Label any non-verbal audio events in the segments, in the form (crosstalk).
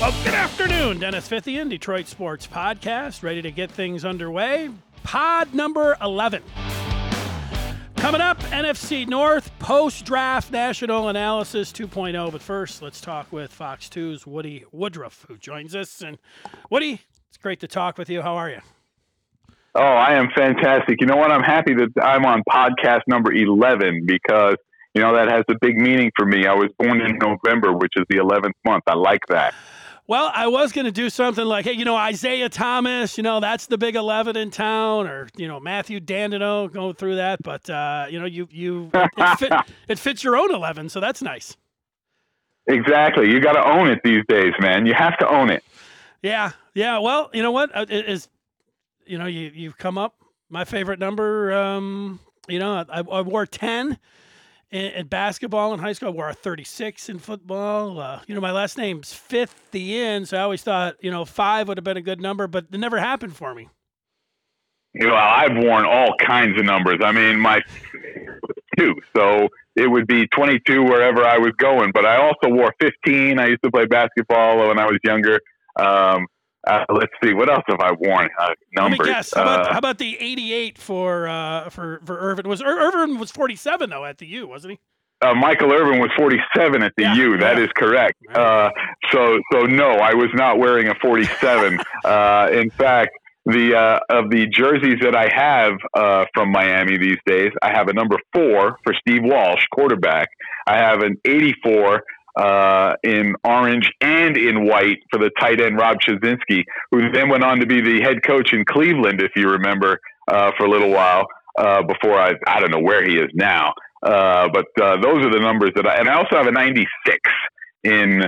Well, good afternoon, Dennis Fithian, Detroit Sports Podcast, ready to get things underway. Pod number 11. Coming up, NFC North post draft national analysis 2.0. But first, let's talk with Fox 2's Woody Woodruff, who joins us. And Woody, it's great to talk with you. How are you? Oh, I am fantastic. You know what? I'm happy that I'm on podcast number 11 because, you know, that has a big meaning for me. I was born in November, which is the 11th month. I like that. Well, I was going to do something like, hey, you know, Isaiah Thomas, you know, that's the big 11 in town, or, you know, Matthew Dandino going through that. But, uh, you know, you, you, it, fit, (laughs) it fits your own 11, so that's nice. Exactly. You got to own it these days, man. You have to own it. Yeah. Yeah. Well, you know what? Uh, it is, you know, you, you've come up. My favorite number, um, you know, I, I wore 10 in, in, basketball in high school. I wore a 36 in football. Uh, you know, my last name's Fithian, so I always thought you know five would have been a good number, but it never happened for me. Well, I've worn all kinds of numbers. I mean, my two, so it would be 22 wherever I was going. But I also wore 15. I used to play basketball when I was younger. Um, uh, let's see, what else have I worn? Uh, numbers. Let me guess. How about, uh, how about the 88 for uh, for for Irvin? Was Ir- Irvin was 47 though at the U, wasn't he? Uh, Michael Irvin was 47 at the Yeah, U. That yeah. is correct. Uh, so, so no, I was not wearing a 47. (laughs) uh, in fact, the uh, of the jerseys that I have uh, from Miami these days, I have a number four for Steve Walsh, quarterback. I have an 84 uh, in orange and in white for the tight end Rob Chudzinski, who then went on to be the head coach in Cleveland, if you remember, uh, for a little while uh, before I I don't know where he is now. Uh, but uh, those are the numbers that I and I also have a 96 in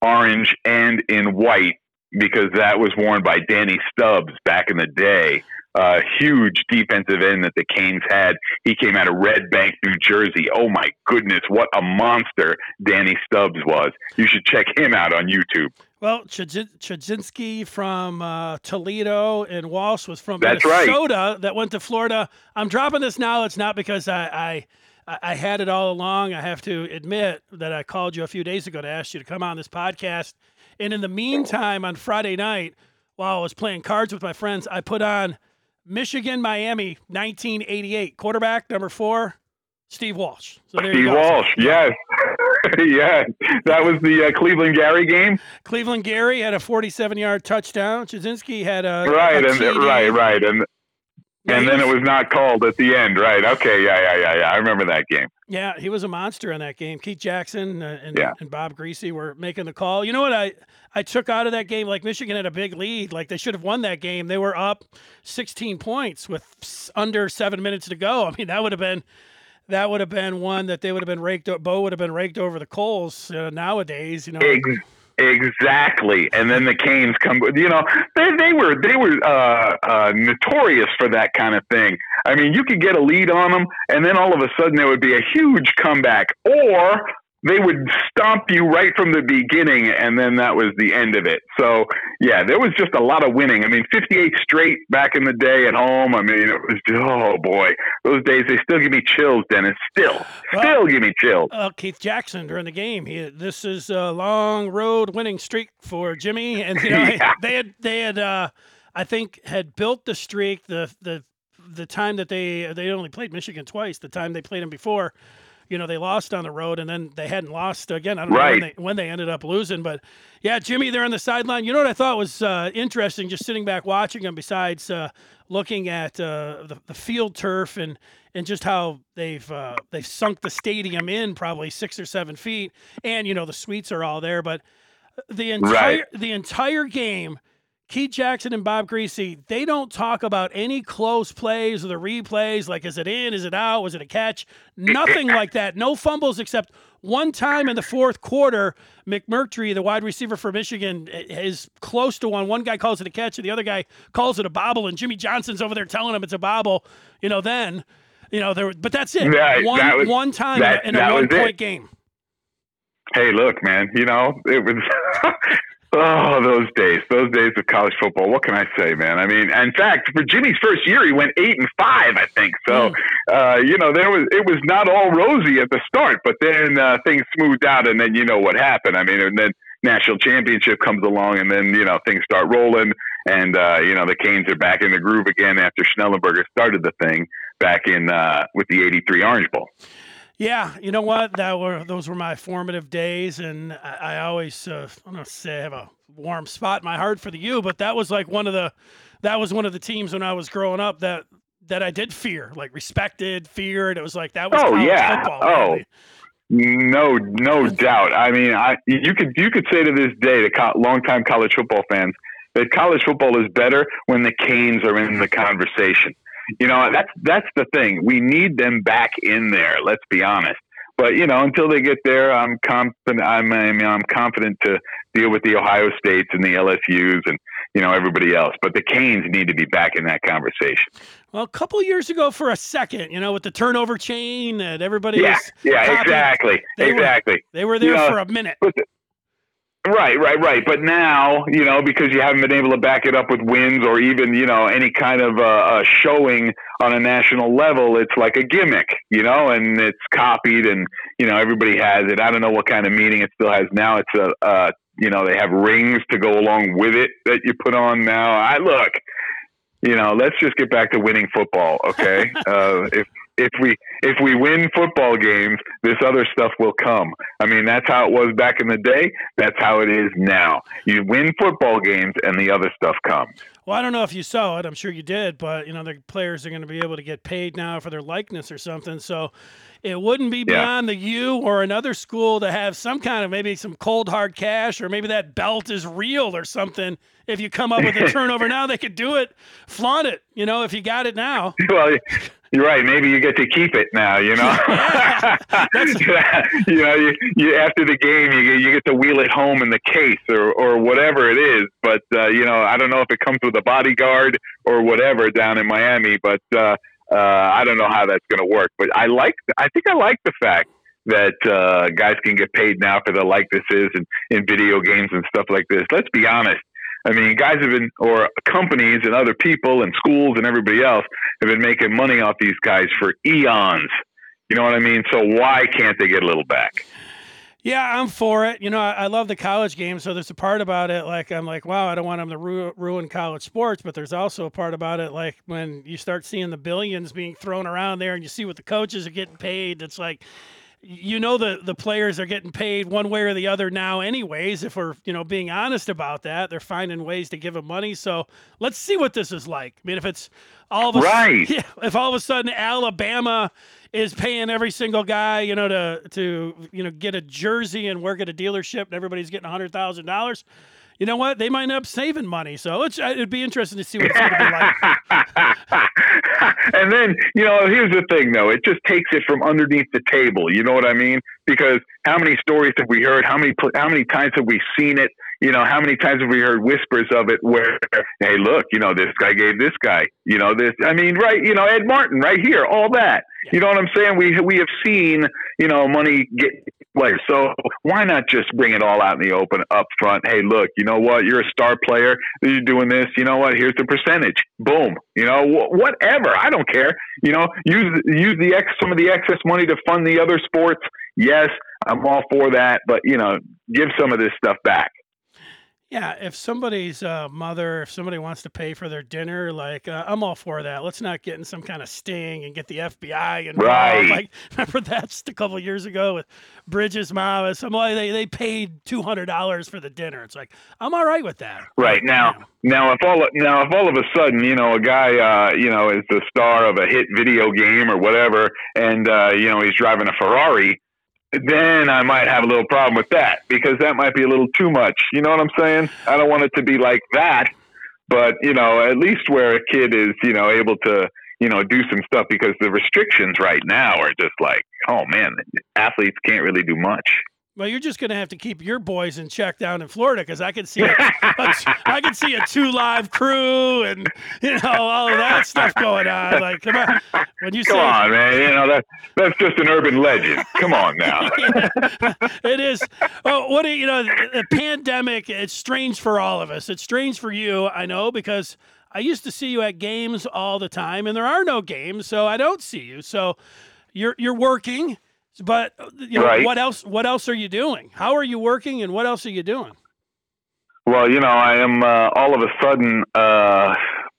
orange and in white because that was worn by Danny Stubbs back in the day. Uh, huge defensive end that the Canes had. He came out of Red Bank, New Jersey. Oh my goodness, what a monster Danny Stubbs was. You should check him out on YouTube. Well, Chudzinski from uh, Toledo and Walsh was from That's right. Minnesota that went to Florida. I'm dropping this now. It's not because I I I had it all along. I have to admit that I called you a few days ago to ask you to come on this podcast. And in the meantime, on Friday night, while I was playing cards with my friends, I put on Michigan Miami 1988 quarterback number four, Steve Walsh. So there you Steve. Walsh, yes. (laughs) yeah, that was the uh, Cleveland Gary game, Cleveland Gary had a 47 yard touchdown. Chudzinski had a right? a And right, right, and and he then it was not called at the end, right? Okay, yeah, yeah, yeah, yeah. I remember that game. Yeah, he was a monster in that game. Keith Jackson uh, and, Yeah. and Bob Griese were making the call. You know what I I took out of that game? Like Michigan had a big lead. Like they should have won that game. They were up 16 points with under seven minutes to go. I mean, that would have been that would have been one that they would have been raked. Bo would have been raked over the coals uh, nowadays. You know, Ex- exactly. And then the Canes come. You know, they they were they were uh, uh, notorious for that kind of thing. I mean, you could get a lead on them, and then all of a sudden there would be a huge comeback, or they would stomp you right from the beginning, and then that was the end of it. So yeah, there was just a lot of winning. I mean, 58 straight back in the day at home. I mean, it was oh boy, those days they still give me chills, Dennis. Still, Well- still give me chills. uh, Keith Jackson during the game. He, this is a long road winning streak for Jimmy, and you know (laughs) Yeah. they had they had uh, I think had built the streak the the the time that they they only played Michigan twice. The time they played them before, you know, they lost on the road, and then they hadn't lost again. I don't know when they, when they ended up losing, but yeah, Jimmy there on the sideline. You know what I thought was uh, interesting, just sitting back watching him. Besides uh, looking at uh, the, the field turf and and just how they've uh, they've sunk the stadium in probably six or seven feet, and you know the suites are all there, but the entire the entire game. Keith Jackson and Bob Griese, they don't talk about any close plays or the replays, like is it in, is it out, was it a catch? Nothing like that. No fumbles except one time in the fourth quarter, McMurtry, the wide receiver for Michigan, is close to one. One guy calls it a catch, and the other guy calls it a bobble, and Jimmy Johnson's over there telling him it's a bobble. You know, then, you know, there. But that's it. Right, one that was- one time that- in a, that was one point it. game. hey, look, man, you know, it was (laughs) oh those days, those days of college football. What can I say, man? I mean, in fact, for Jimmy's first year, he went eight and five, I think. So, uh, you know, there was it was not all rosy at the start, but then uh, things smoothed out, and then you know what happened. I mean, and then national championship comes along, and then you know things start rolling, and uh, you know the Canes are back in the groove again after Schnellenberger started the thing back in uh, with the '83 Orange Bowl. Yeah, you know what? That were those were my formative days, and I, I always uh, I don't say I have a warm spot in my heart for the U, but that was like one of the that was one of the teams when I was growing up that that I did fear, like respected, feared. It was like that was oh yeah, football, oh. really. No, no doubt. I mean, I you could you could say to this day to co- longtime college football fans that college football is better when the Canes are in the conversation. You know, that's that's the thing. We need them back in there. Let's be honest. But you know, until they get there, I'm confident. I'm I mean, I'm confident to deal with the Ohio States and the LSU's and you know everybody else. But the Canes need to be back in that conversation. Well, a couple years ago, for a second, you know, with the turnover chain that everybody Yeah, was yeah, copying, exactly, They were- exactly. They were there You know, for a minute. Right, right, right. But now, you know, because you haven't been able to back it up with wins or even, you know, any kind of uh, uh, showing on a national level, it's like a gimmick, you know, and it's copied and, you know, everybody has it. I don't know what kind of meaning it still has now. It's a, uh, you know, they have rings to go along with it that you put on now. I look, you know, let's just get back to winning football, okay? (laughs) uh, if if we if we win football games, this other stuff will come. I mean, that's how it was back in the day. That's how it is now. You win football games, and the other stuff comes. Well, I don't know if you saw it. I'm sure you did, but you know the players are going to be able to get paid now for their likeness or something. So it wouldn't be Yeah. beyond the U or another school to have some kind of maybe some cold hard cash or maybe that belt is real or something. If you come up with a (laughs) turnover now, they could do it, flaunt it. You know, if you got it now. Well, you're right. Maybe you get to keep it now. You know, (laughs) (laughs) you know, you, you after the game, you get- you get to wheel it home in the case or or whatever it is. But uh, you know, I don't know if it comes with a bodyguard or whatever down in Miami. But uh, uh, I don't know how that's going to work. But I like. I think I like the fact that uh, guys can get paid now for the likenesses and in video games and stuff like this. Let's be honest. I mean, guys have been, or companies and other people and schools and everybody else have been making money off these guys for eons. You know what I mean? So why can't they get a little back? Yeah, I'm for it. You know, I, I love the college game, so there's a part about it like I'm like, wow, I don't want them to ru- ruin college sports, but there's also a part about it like when you start seeing the billions being thrown around there, and you see what the coaches are getting paid. It's like, you know, the the players are getting paid one way or the other now, anyways. If we're you know being honest about that, they're finding ways to give them money. So let's see what this is like. I mean, if it's all of a Right. (laughs) yeah, if all of a sudden Alabama is paying every single guy, you know, to to you know get a jersey and work at a dealership, and everybody's getting a hundred thousand dollars. You know what? They might end up saving money. So it's uh, it'd be interesting to see what it's going to be like. (laughs) and then, you know, here's the thing though. It just takes it from underneath the table. You know what I mean? Because how many stories have we heard? How many how many times have we seen it? You know, how many times have we heard whispers of it where, hey, look, you know, this guy gave this guy, you know, this. I mean, right? You know, Ed Martin, right here, all that. You know what I'm saying? We we have seen, you know, money get So why not just bring it all out in the open up front? Hey, look, you know what? You're a star player. You're doing this. You know what? Here's the percentage. Boom. You know, wh- whatever. I don't care. You know, use use the ex some of the excess money to fund the other sports. Yes, I'm all for that. But you know, give some of this stuff back. Yeah, if somebody's uh, mother, if somebody wants to pay for their dinner, like uh, I'm all for that. Let's not get in some kind of sting and get the FBI involved. Right. Like (laughs) remember that's a couple years ago with Bridges' mom. and Somebody they they paid two hundred dollars for the dinner. It's like I'm all right with that. Right now, now if all now if all of a sudden you know a guy uh, you know is the star of a hit video game or whatever, and uh, you know he's driving a Ferrari, then I might have a little problem with that because that might be a little too much. You know what I'm saying? I don't want it to be like that, but you know at least where a kid is you know able to you know do some stuff because the restrictions right now are just like oh man athletes can't really do much. Well, you're just going to have to keep your boys in check down in Florida because I can see a, a, (laughs) I can see a 2 Live Crew and you know all of that stuff going on. Like, come on, when you Come say on, man. You know that that's just an urban legend. Come on now. (laughs) it is. Oh, what do you, you know? The pandemic. It's strange for all of us. It's strange for you, I know, because I used to see you at games all the time, and there are no games, so I don't see you. So you're you're working. But uh, you know, Right. what else? What else are you doing? How are you working, and what else are you doing? Well, you know, I am uh, all of a sudden uh,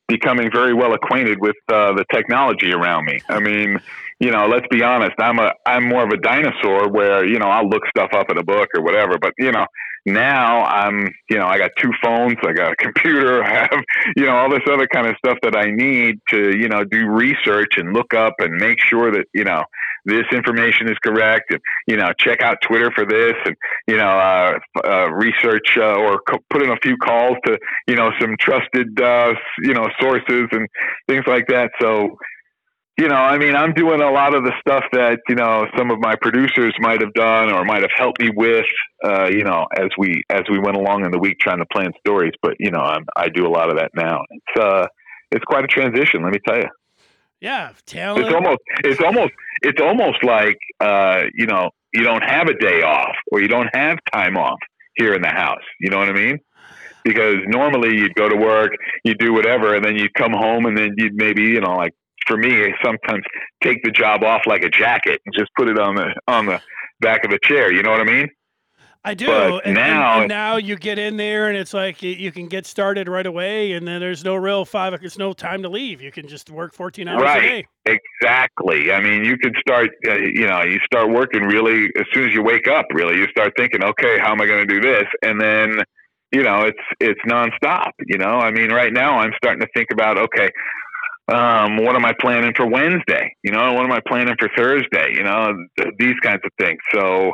becoming very well acquainted with uh, the technology around me. I mean, you know, let's be honest. I'm a I'm more of a dinosaur where you know I'll look stuff up in a book or whatever. But you know, now I'm you know I got two phones, I got a (laughs) computer, I have you know all this other kind of stuff that I need to you know do research and look up and make sure that you know this information is correct and you know check out Twitter for this and you know uh, uh, research uh, or co- put in a few calls to you know some trusted uh, you know sources and things like that. So you know, I mean, I'm doing a lot of the stuff that you know some of my producers might have done or might have helped me with, uh, you know, as we as we went along in the week trying to plan stories. But you know, I'm, I do a lot of that now. It's uh, it's quite a transition, let me tell you. Yeah, talent. It's almost it's almost it's almost like uh, you know you don't have a day off or you don't have time off here in the house. You know what I mean? Because normally you'd go to work, you do whatever, and then you'd come home, and then you'd maybe you know like for me sometimes take the job off like a jacket and just put it on the on the back of a chair. You know what I mean? I do. But and, now- and, now you get in there and it's like you, you can get started right away and then there's no real five it's no time to leave. You can just work 14 hours Right. a day. Exactly. I mean, you could start, uh, you know, you start working really as soon as you wake up. Really, you start thinking, okay, how am I going to do this? And then, you know, it's it's nonstop. You know, I mean, right now I'm starting to think about, okay, um, what am I planning for Wednesday? You know, what am I planning for Thursday? You know, th- these kinds of things. So,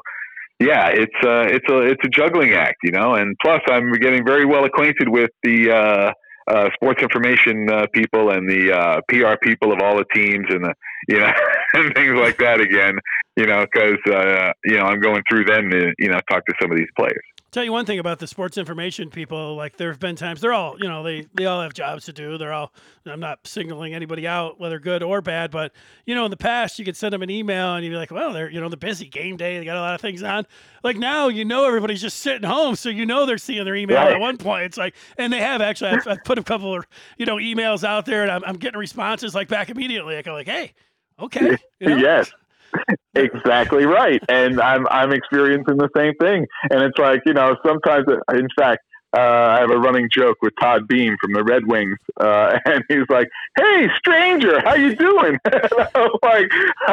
yeah, it's uh, it's a it's a juggling act. You know, and plus I'm getting very well acquainted with the. Uh, uh, sports information uh, people and the uh, PR people of all the teams and the you know (laughs) and things like that again. You know, because uh, you know I'm going through them to you know talk to some of these players. Tell you one thing about the sports information people, like there have been times they're all, you know, they they all have jobs to do. They're all I'm not singling anybody out, whether good or bad, but you know, in the past you could send them an email and you'd be like, well, they're you know, the busy game day, they got a lot of things on. Like now, you know, everybody's just sitting home, so you know they're seeing their email Right. at one point. It's like, and they have actually. I've, I've put a couple of you know emails out there, and I'm, I'm getting responses like back immediately. I go like, hey, okay, (laughs) you know? Yes. (laughs) Exactly right, and I'm I'm experiencing the same thing. And it's like you know sometimes, in fact, uh, I have a running joke with Todd Beam from the Red Wings, uh, (laughs) and he's like, "Hey, stranger, how you doing?" (laughs) I'm like, (laughs)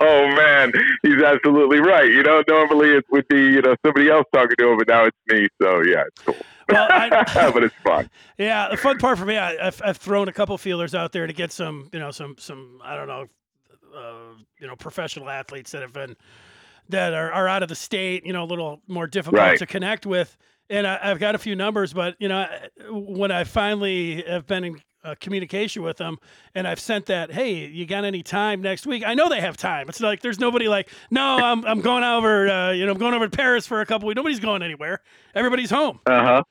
"Oh man, he's absolutely right." You know, normally it would be you know somebody else talking to him, but now it's me. So yeah, it's cool. Well, I- but it's fun. Yeah, the fun part for me, I, I've, I've thrown a couple feelers out there to get some, you know, some, some, I don't know, uh, you know, professional athletes that have been that are, are out of the state, you know, a little more difficult Right. to connect with. And I, I've got a few numbers, but you know, when I finally have been in uh, communication with them, and I've sent that, hey, you got any time next week? I know they have time. It's like there's nobody like, no, I'm, I'm going over, uh, you know, I'm going over to Paris for a couple weeks. Nobody's going anywhere. Everybody's home. Uh huh.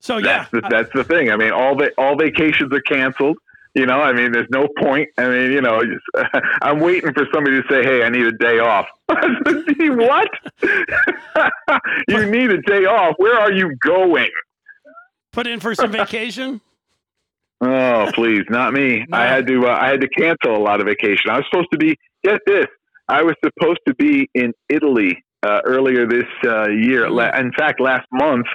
So yeah, that's the, that's the thing. I mean, all the all vacations are canceled. You know, I mean, there's no point. I mean, you know, just, (laughs) I'm waiting for somebody to say, "Hey, I need a day off." (laughs) what? (laughs) you need a day off? Where are you going? put in for some vacation. Oh, please, not me. No. I had to. Uh, I had to cancel a lot of vacation. I was supposed to be. Get this. I was supposed to be in Italy uh, earlier this uh, year. La- in fact, last month,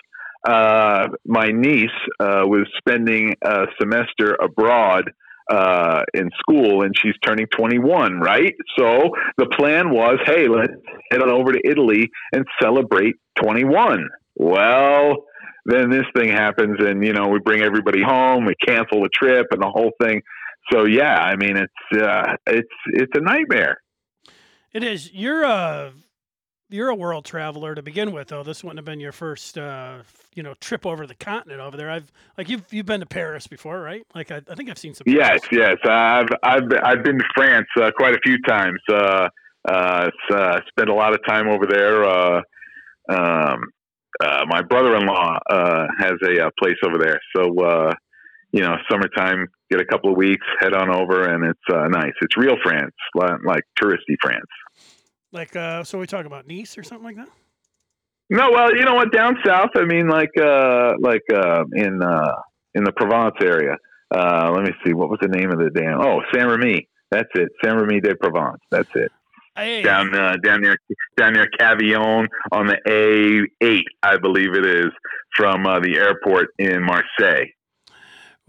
uh, my niece uh, was spending a semester abroad uh, in school, and she's turning 21. Right. So the plan was, hey, let's head on over to Italy and celebrate 21. Well, then this thing happens and you know we bring everybody home we cancel the trip and the whole thing so yeah i mean it's uh it's it's a nightmare It is. You're a you're a world traveler to begin with, though. This wouldn't have been your first, uh, you know, trip over the continent over there. I've like you've you've been to Paris before, right? Like I, I think I've seen some. yes pictures. yes i've i've i've been to france uh, quite a few times uh uh, uh spent a lot of time over there uh um uh my brother-in-law has a place over there so you know summertime get a couple of weeks head on over and it's nice it's real france like touristy france Like uh, so we talk about Nice or something like that. No, well, you know what? Down south, I mean, like, uh, like uh, in uh, in the Provence area. Uh, let me see. What was the name of the dam? Oh, Saint Remy. That's it. Saint Remy de Provence. That's it. Hey. down uh, down near down near Cavaillon on the A8, I believe it is, from uh, the airport in Marseille.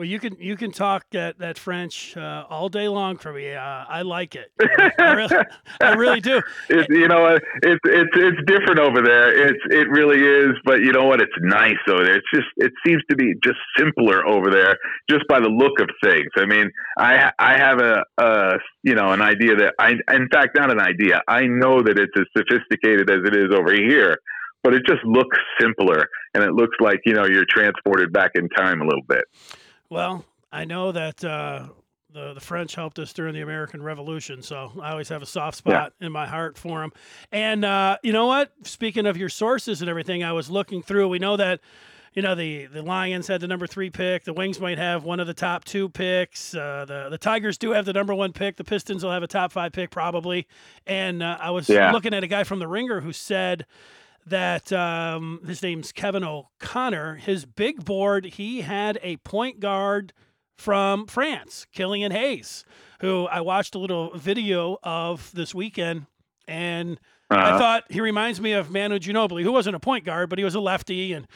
Well, you can you can talk that that French uh, all day long for me. Uh, I like it. (laughs) I really, I really do. It's you know it's it's it's different over there. It's it really is, but you know what? It's nice over there. It's just it seems to be just simpler over there, just by the look of things. I mean, I I have a, a you know an idea that I in fact not an idea. I know that it's as sophisticated as it is over here, but it just looks simpler, and it looks like you know you're transported back in time a little bit. Well, I know that uh, the the French helped us during the American Revolution, so I always have a soft spot in my heart for them. And uh, you know what? Speaking of your sources and everything, I was looking through. We know that. You know the, the Lions had the number three pick. The Wings might have one of the top two picks. Uh, the the Tigers do have the number one pick. The Pistons will have a top five pick probably. And uh, I was Yeah. looking at a guy from the Ringer who said that um, his name's Kevin O'Connor. His big board, he had a point guard from France, Killian Hayes, who I watched a little video of this weekend, and I Uh, thought he reminds me of Manu Ginobili, who wasn't a point guard, but he was a lefty, and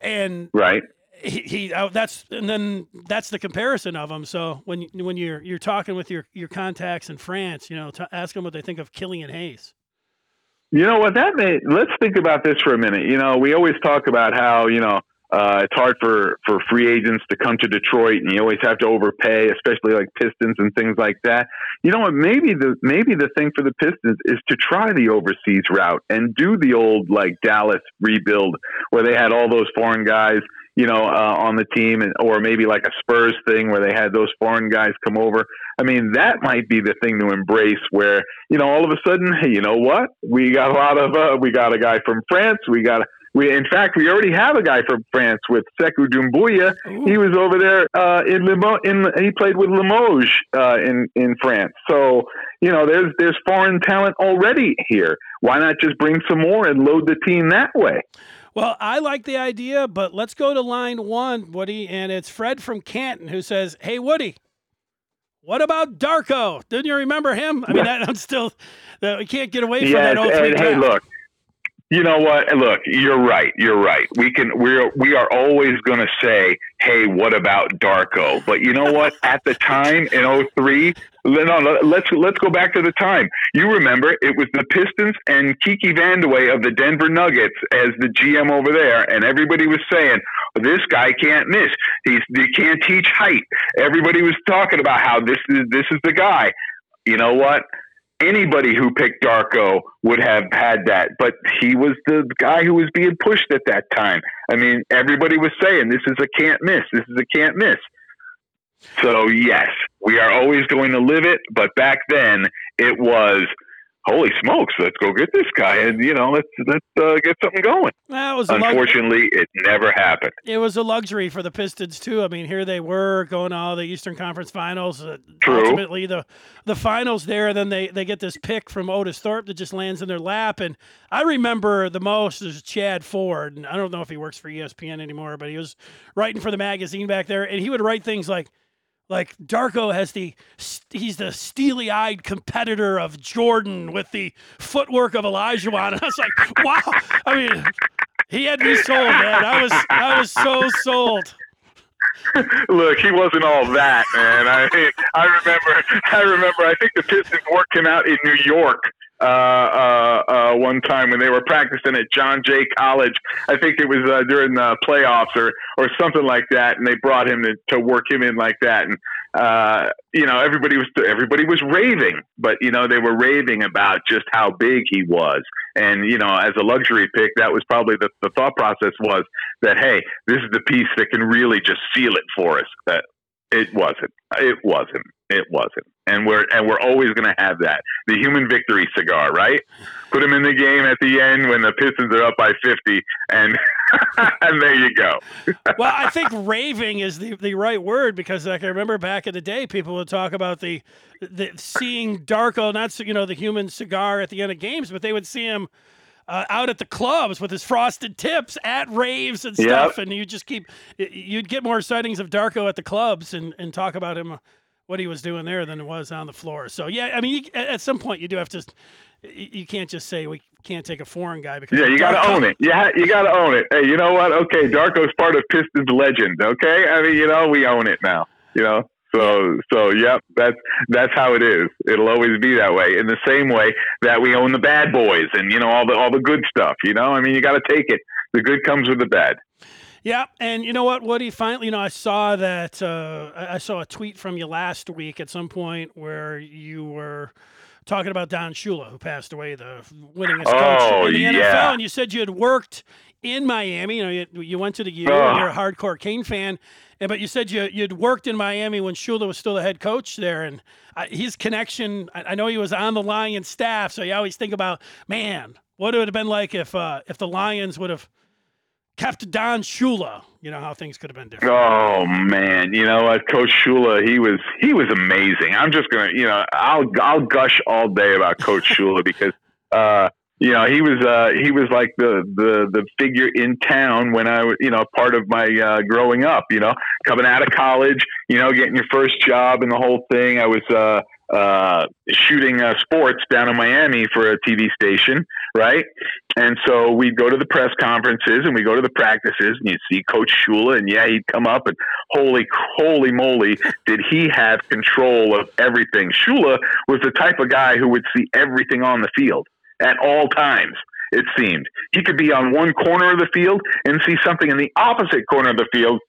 and right. he, he uh, that's and then that's the comparison of them. So when when you're you're talking with your your contacts in France, you know, ask them what they think of Killian Hayes. You know what? That may. Let's think about this for a minute. You know, we always talk about how you know uh, it's hard for for free agents to come to Detroit, and you always have to overpay, especially like Pistons and things like that. You know what? Maybe the maybe the thing for the Pistons is to try the overseas route and do the old like Dallas rebuild, where they had all those foreign guys. You know, uh, on the team, and, or maybe like a Spurs thing where they had those foreign guys come over. I mean, that might be the thing to embrace where, you know, all of a sudden, hey, you know what? We got a lot of, uh, we got a guy from France. We got, A, we, in fact, we already have a guy from France with Sekou Doumbouya. He was over there, uh, in Limo, in, he played with Limoges, uh, in, in France. So, you know, there's, there's foreign talent already here. Why not just bring some more and load the team that way? Well, I like the idea, but let's go to line one, Woody, and it's Fred from Canton who says, "Hey, Woody, what about Darko? Didn't you remember him? I mean, that, I'm still, uh, we can't get away from that old three and hey, look. You know what? Look, you're right. You're right. We can. We're we are always going to say, "Hey, what about Darko?" But you know what? At the time in 03, no, let's let's go back to the time. You remember it was the Pistons and Kiki Vandeweghe of the Denver Nuggets as the GM over there, and everybody was saying, "This guy can't miss. He's he can't teach height." Everybody was talking about how this is this is the guy. You know what? Anybody who picked Darko would have had that, but he was the guy who was being pushed at that time. I mean, everybody was saying this is a can't miss. This is a can't miss. So yes, we are always going to live it, but back then it was holy smokes, let's go get this guy and you know, let's let's uh, get something going. Well, it was Unfortunately, it never happened. it was a luxury for the Pistons too. I mean, here they were going to all the Eastern Conference Finals. Uh, True. Ultimately, the the finals there. And then they they get this pick from Otis Thorpe that just lands in their lap. And I remember the most is Chad Ford. And I don't know if he works for ESPN anymore, but he was writing for the magazine back there, and he would write things like. Like Darko has the he's the steely-eyed competitor of Jordan with the footwork of Elijah (laughs) And I was like, wow. I mean, he had me sold, man. I was I was so sold. Look, he wasn't all that, man. I I remember I remember I think the Pistons worked him out in New York uh, uh, uh, one time when they were practicing at John Jay College. I think it was uh, during the playoffs or or something like that, and they brought him to, to work him in like that. And uh, you know, everybody was everybody was raving, but you know they were raving about just how big he was. And you know, as a luxury pick, that was probably the, the thought process was that hey, this is the piece that can really just seal it for us. That it wasn't. It wasn't. It wasn't. And we're and we're always going to have that. The human victory cigar, right? Put him in the game at the end when the Pistons are up by fifty, and (laughs) and there you go. (laughs) well, I think raving is the, the right word because, like, I remember back in the day, people would talk about the, the seeing Darko, not you know the human cigar at the end of games, but they would see him uh, out at the clubs with his frosted tips at raves and stuff, and you just keep you'd get more sightings of Darko at the clubs and, and talk about him what he was doing there than it was on the floor. So yeah, I mean, you, at some point you do have to. You can't just say we can't take a foreign guy because yeah, you got to own it. Yeah, you got to own it. Hey, you know what? Okay, Darko's part of Pistons legend. Okay, I mean, you know, we own it now. You know, so so yep, that's that's how it is. It'll always be that way. In the same way that we own the bad boys and you know all the all the good stuff. You know, I mean, you got to take it. The good comes with the bad. Yeah, and you know what, Woody? Finally, you know, I saw that. Uh, I saw a tweet from you last week at some point where you were talking about Don Shula, who passed away, the winningest oh, coach in the yeah. NFL, and you said you had worked in Miami. You know, you, you went to the U. Oh. You're a hardcore Cane fan, and but you said you you'd worked in Miami when Shula was still the head coach there, and uh, his connection. I, I know he was on the Lions staff, so you always think about, man, what it would have been like if uh, if the Lions would have kept Don Shula. You know how things could have been different. Oh man, you know what, Coach Shula, he was he was amazing. I'm just gonna, you know, I'll I'll gush all day about Coach (laughs) Shula because, uh, you know, he was uh, he was like the the the figure in town when I was, you know, part of my uh, growing up. You know, coming out of college, you know, getting your first job and the whole thing. I was. Uh, uh, shooting uh, sports down in Miami for a TV station, right? And so we'd go to the press conferences and we go to the practices, and you'd see Coach Shula, and yeah, he'd come up and holy, holy moly, did he have control of everything? Shula was the type of guy who would see everything on the field at all times. It seemed he could be on one corner of the field and see something in the opposite corner of the field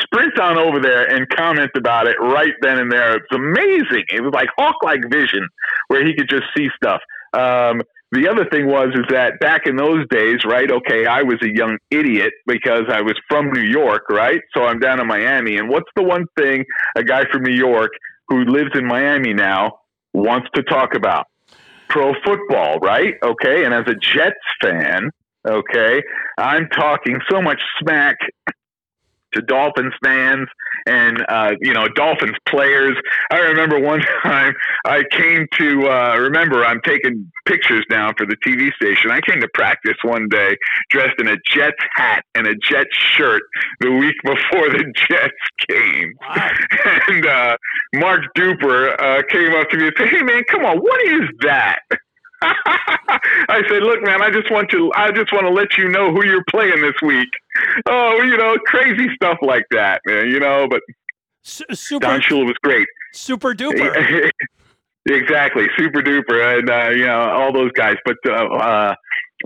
sprint on over there and comment about it right then and there. It's amazing. It was like hawk-like vision where he could just see stuff. Um, the other thing was is that back in those days, right? Okay, I was a young idiot because I was from New York, right? So I'm down in Miami, and what's the one thing a guy from New York who lives in Miami now wants to talk about? Pro football, right? Okay, and as a Jets fan, okay, I'm talking so much smack to Dolphins fans and uh, you know Dolphins players. I remember one (laughs) time I came to uh, remember I'm taking pictures now for the TV station. I came to practice one day dressed in a Jets hat and a Jets shirt the week (laughs) before the Jets game, Wow. (laughs) and uh, Mark Duper uh, came up to me and said, "Hey man, come on, what is that?" (laughs) I said, "Look, man, I just want to, I just want to let you know who you're playing this week." Oh, you know, crazy stuff like that, man. You know, but Su- super, Don Shula was great. super duper. (laughs) exactly, super duper, and uh, you know all those guys. But uh, uh,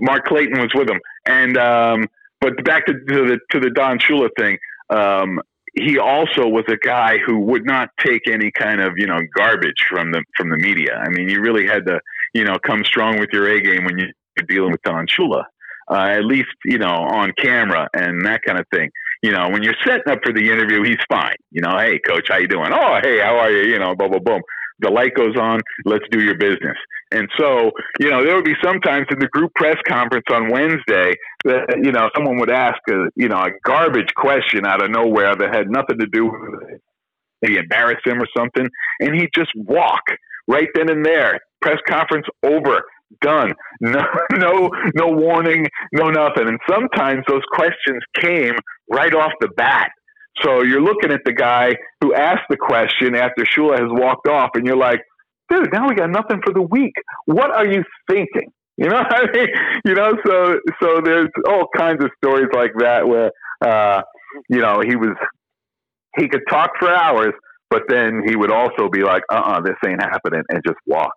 Mark Clayton was with him, and um, but back to, to the to the Don Shula thing. Um, he also was a guy who would not take any kind of you know garbage from the from the media. I mean, you really had to you know come strong with your A game when you're dealing with Don Shula. Uh, at least you know on camera and that kind of thing. You know, when you're setting up for the interview, he's fine. You know, hey coach, how you doing? Oh, hey, how are you? You know, boom, boom, boom. The light goes on. Let's do your business. And so, you know, there would be sometimes in the group press conference on Wednesday that you know someone would ask a you know a garbage question out of nowhere that had nothing to do with it. Maybe embarrass him or something, and he'd just walk right then and there. Press conference over done. (laughs) No, no, no warning, no nothing. And sometimes those questions came right off the bat. So you're looking at the guy who asked the question after Shula has walked off, and you're like, dude, now we got nothing for the week. What are you thinking? (laughs) You know, I mean, you know, so so there's all kinds of stories like that where, uh, you know, he was he could talk for hours, but then he would also be like, uh, uh this ain't happening, and just walk.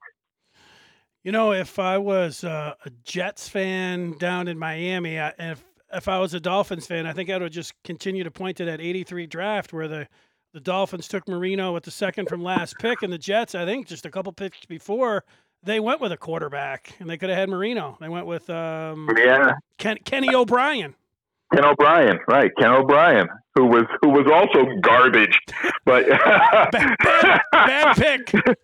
You know, if I was uh, a Jets fan down in Miami, I, if if I was a Dolphins fan, I think I would just continue to point to that '83 draft where the the Dolphins took Marino with the second from last pick, and the Jets, I think, just a couple picks before, they went with a quarterback, and they could have had Marino. They went with um, Yeah, Ken, Kenny O'Brien. Ken O'Brien, right? Ken O'Brien, who was who was also garbage, but Bad, (laughs) bad, bad pick. (laughs)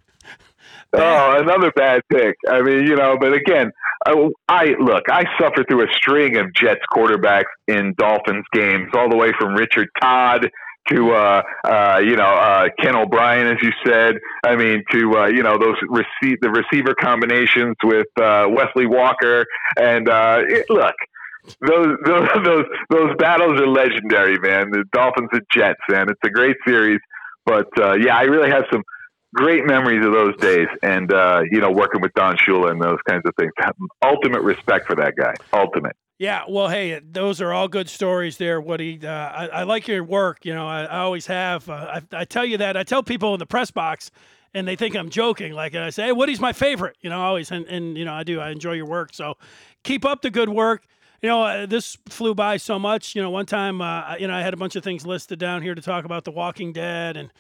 oh, another bad pick. I mean, you know, but again, I, I look. I suffered through a string of Jets quarterbacks in Dolphins games, all the way from Richard Todd to uh, uh, you know uh, Ken O'Brien, as you said. I mean, to uh, you know those receive the receiver combinations with uh, Wesley Walker, and uh, it, look. Those, those those those battles are legendary, man. The Dolphins and Jets, man. It's a great series. But uh, yeah, I really have some great memories of those days, and uh, you know, working with Don Shula and those kinds of things. (laughs) Ultimate respect for that guy. Ultimate. Yeah, well, hey, those are all good stories there, Woody. Uh, I, I, like your work. You know, I, I always have. Uh, I, I, tell you that. I tell people in the press box, and they think I'm joking. Like I say, hey, Woody's my favorite. You know, always, and, and you know, I do. I enjoy your work. So keep up the good work. You know, uh, this flew by so much. You know, one time, uh, you know, I had a bunch of things listed down here to talk about The Walking Dead, and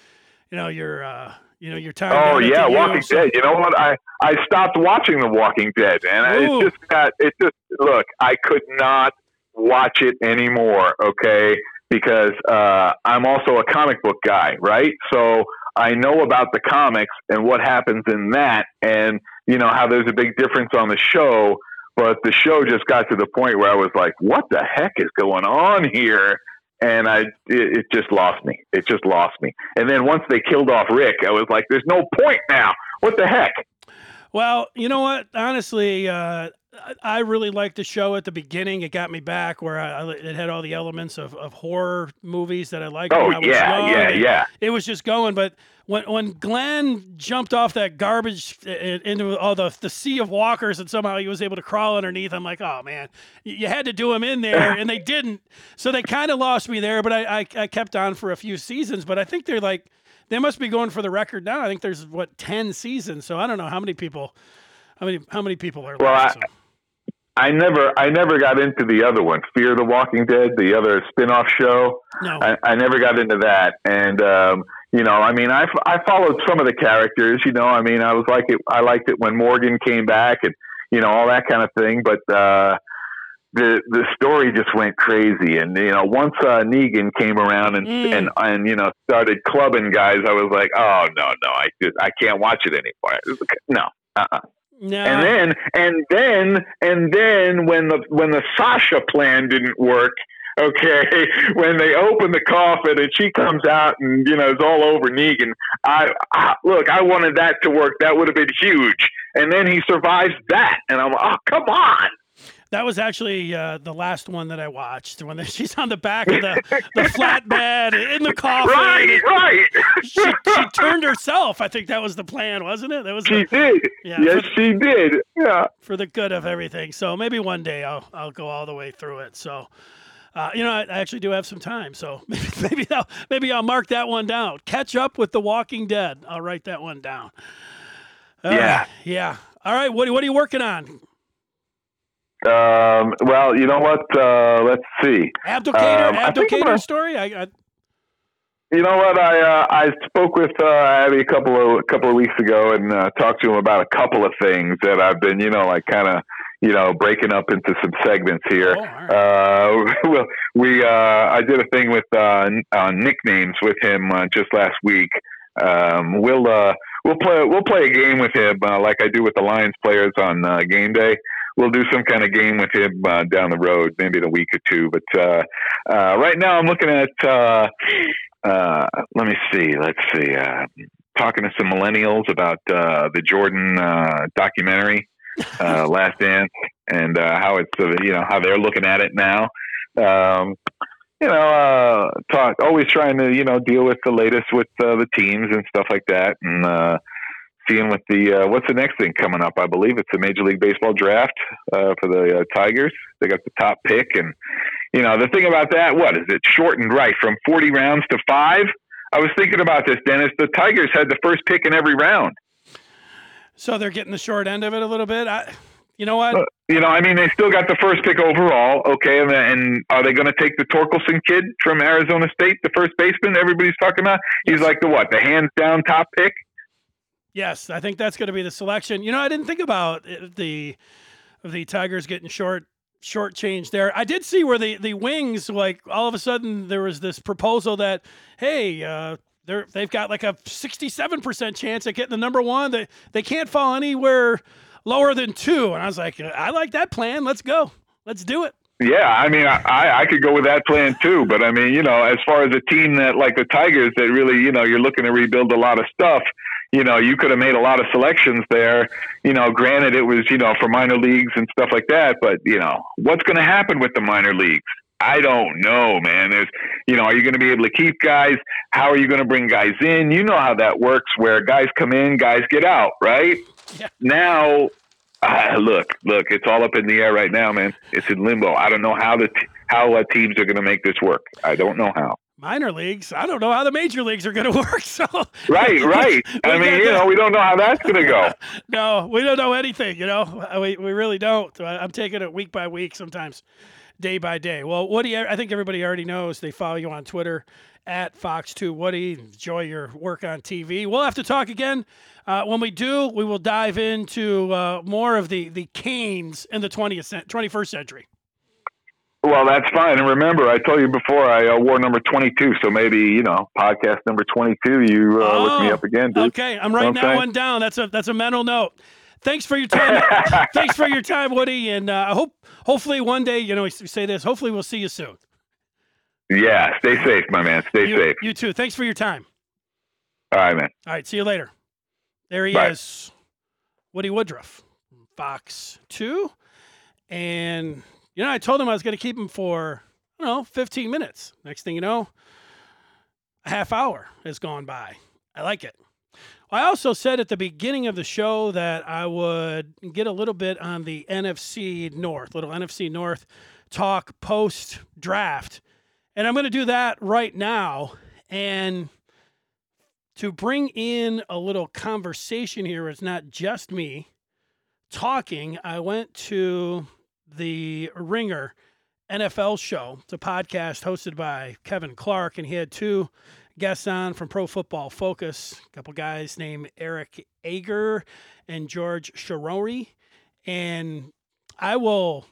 you know, your uh, you know, your time. Oh yeah, Walking so. Dead. You know what? I I stopped watching The Walking Dead, and Ooh. it just got it just look. I could not watch it anymore. Okay, because uh, I'm also a comic book guy, right? So I know about the comics and what happens in that, and you know how there's a big difference on the show. But the show just got to the point where I was like, "What the heck is going on here?" and I it, it, just lost me. It just lost me. And then once they killed off Rick, I was like, "There's no point now. What the heck?" Well, you know what? Honestly, uh, I really liked the show at the beginning. It got me back where I, it had all the elements of, of horror movies that I liked. Oh yeah, yeah, yeah. It was just going, but when when Glenn jumped off that garbage into all the the sea of walkers and somehow he was able to crawl underneath, I'm like, oh man, you had to do him in there, and they didn't. So they kind of lost me there, but I, I I kept on for a few seasons. But I think they're like they must be going for the record now. I think there's what ten seasons, so I don't know how many people. How many? How many people are well, left? I, so. I never, I never got into the other one, Fear the Walking Dead, the other spin-off show. No, I, I never got into that, and um, you know, I mean, I, I followed some of the characters. You know, I mean, I was like it. I liked it when Morgan came back, and you know, all that kind of thing. But uh, the the story just went crazy, and you know, once uh, Negan came around and mm. and and you know started clubbing guys, I was like, oh no, no, I just I can't watch it anymore. No, uh-uh. No. And then and then and then when the when the Sasha plan didn't work, okay, (laughs) when they open the coffin and she comes out and you know it's all over Negan. I, I look, I wanted that to work. That would have been huge. And then he survives that, and I'm like, oh come on. That was actually uh, the last one that I watched when (laughs) she's on the back of the, the flatbed in the coffin. Right, right. She, she, turned herself. I think that was the plan, wasn't it? That was. She the, did. Yeah, yes, the, she did. Yeah. For the good of everything. So maybe one day I'll I'll go all the way through it. So. Uh, you know, I, I, actually do have some time, so (laughs) maybe maybe I'll, maybe I'll mark that one down. Catch up with The Walking Dead. I'll write that one down. Uh, yeah, yeah. All right, what what are you working on? Um, well, you know what? Uh, let's see. Abdicator, um, Abdicator story. I, I, you know what? I uh, I spoke with uh, Abby a couple of a couple of weeks ago and uh, talked to him about a couple of things that I've been, you know, like kind of you know, breaking up into some segments here. Oh, right. uh, (laughs) well, we, uh, I did a thing with, uh, uh nicknames with him, uh, just last week. Um, we'll, uh, we'll play, we'll play a game with him, like I do with the Lions players on, game day. We'll do some kind of game with him, down the road, maybe in a week or two. But, right now I'm looking at, let me see, let's see, talking to some millennials about, the Jordan, documentary uh, Last Dance, and uh, how it's uh, you know how they're looking at it now. Um, you know, uh, talk always trying to you know deal with the latest with uh, the teams and stuff like that, and uh, seeing what the uh, what's the next thing coming up. I believe it's the Major League Baseball draft uh, for the uh, Tigers. They got the top pick, and you know the thing about that, what is it shortened right from forty rounds to five? I was thinking about this, Dennis. The Tigers had the first pick in every round. So they're getting the short end of it a little bit. I, you know what? Uh, you know, I mean, they still got the first pick overall. Okay, and, and are they going to take the Torkelson kid from Arizona State, the first baseman everybody's talking about? He's like the what? The hands down top pick. Yes, I think that's going to be the selection. You know, I didn't think about the the Tigers getting short short change there. I did see where the the wings like all of a sudden there was this proposal that hey, uh, they're they've got like a 67% chance at getting the number one. They they can't fall anywhere lower than two. And I was like, I like that plan. Let's go. Let's do it. Yeah, I mean, I, I could go with that plan too. But I mean, you know, as far as a team that like the Tigers that really, you know, you're looking to rebuild a lot of stuff. You know, you could have made a lot of selections there. You know, granted it was, you know, for minor leagues and stuff like that. But you know, what's going to happen with the minor leagues? I don't know, man. There's, you know, are you going to be able to keep guys? How are you going to bring guys in? You know how that works, where guys come in, guys get out, right? (laughs) Yeah. Now, uh, look, look, it's all up in the air right now, man. It's in limbo. I don't know how the t- how uh, teams are going to make this work. I don't know how. Minor leagues, I don't know how the major leagues are going (laughs) to work. So Right, (laughs) right. I mean, you know, we don't know how that's going to go. no, we don't know anything. You know, we we really don't. I'm taking it week by week, sometimes day by day. Well, Woody, I think everybody already knows. They follow you on Twitter at Fox2 Woody. Enjoy your work on TV. We'll have to talk again. Uh, when we do, we will dive into uh, more of the the Canes in the 20th cent- 21st century. Well, that's fine. And remember, I told you before I uh, wore number 22, so maybe, you know, podcast number 22, you uh, look me Oh, up again, dude. Okay, I'm writing that Okay. one down. That's a that's a mental note. Thanks for your time. (laughs) Thanks for your time, Woody, and uh, I hope hopefully one day, you know, we say this. Hopefully, we'll see you soon. Yeah, stay safe, my man. Stay You, safe. you too. Thanks for your time. All right, man. All right, see you later. There he Bye. is, Woody Woodruff, Fox Two, and you know I told him I was going to keep him for I don't know 15 minutes. Next thing you know, a half hour has gone by. I like it. I also said at the beginning of the show that I would get a little bit on the NFC North, little NFC North talk post draft. And I'm going to do that right now. And to bring in a little conversation here, it's not just me talking. I went to the Ringer NFL show. It's a podcast hosted by Kevin Clark, and he had two guests on from Pro Football Focus. A couple guys named Eric Eager and George Chahrouri, and I will.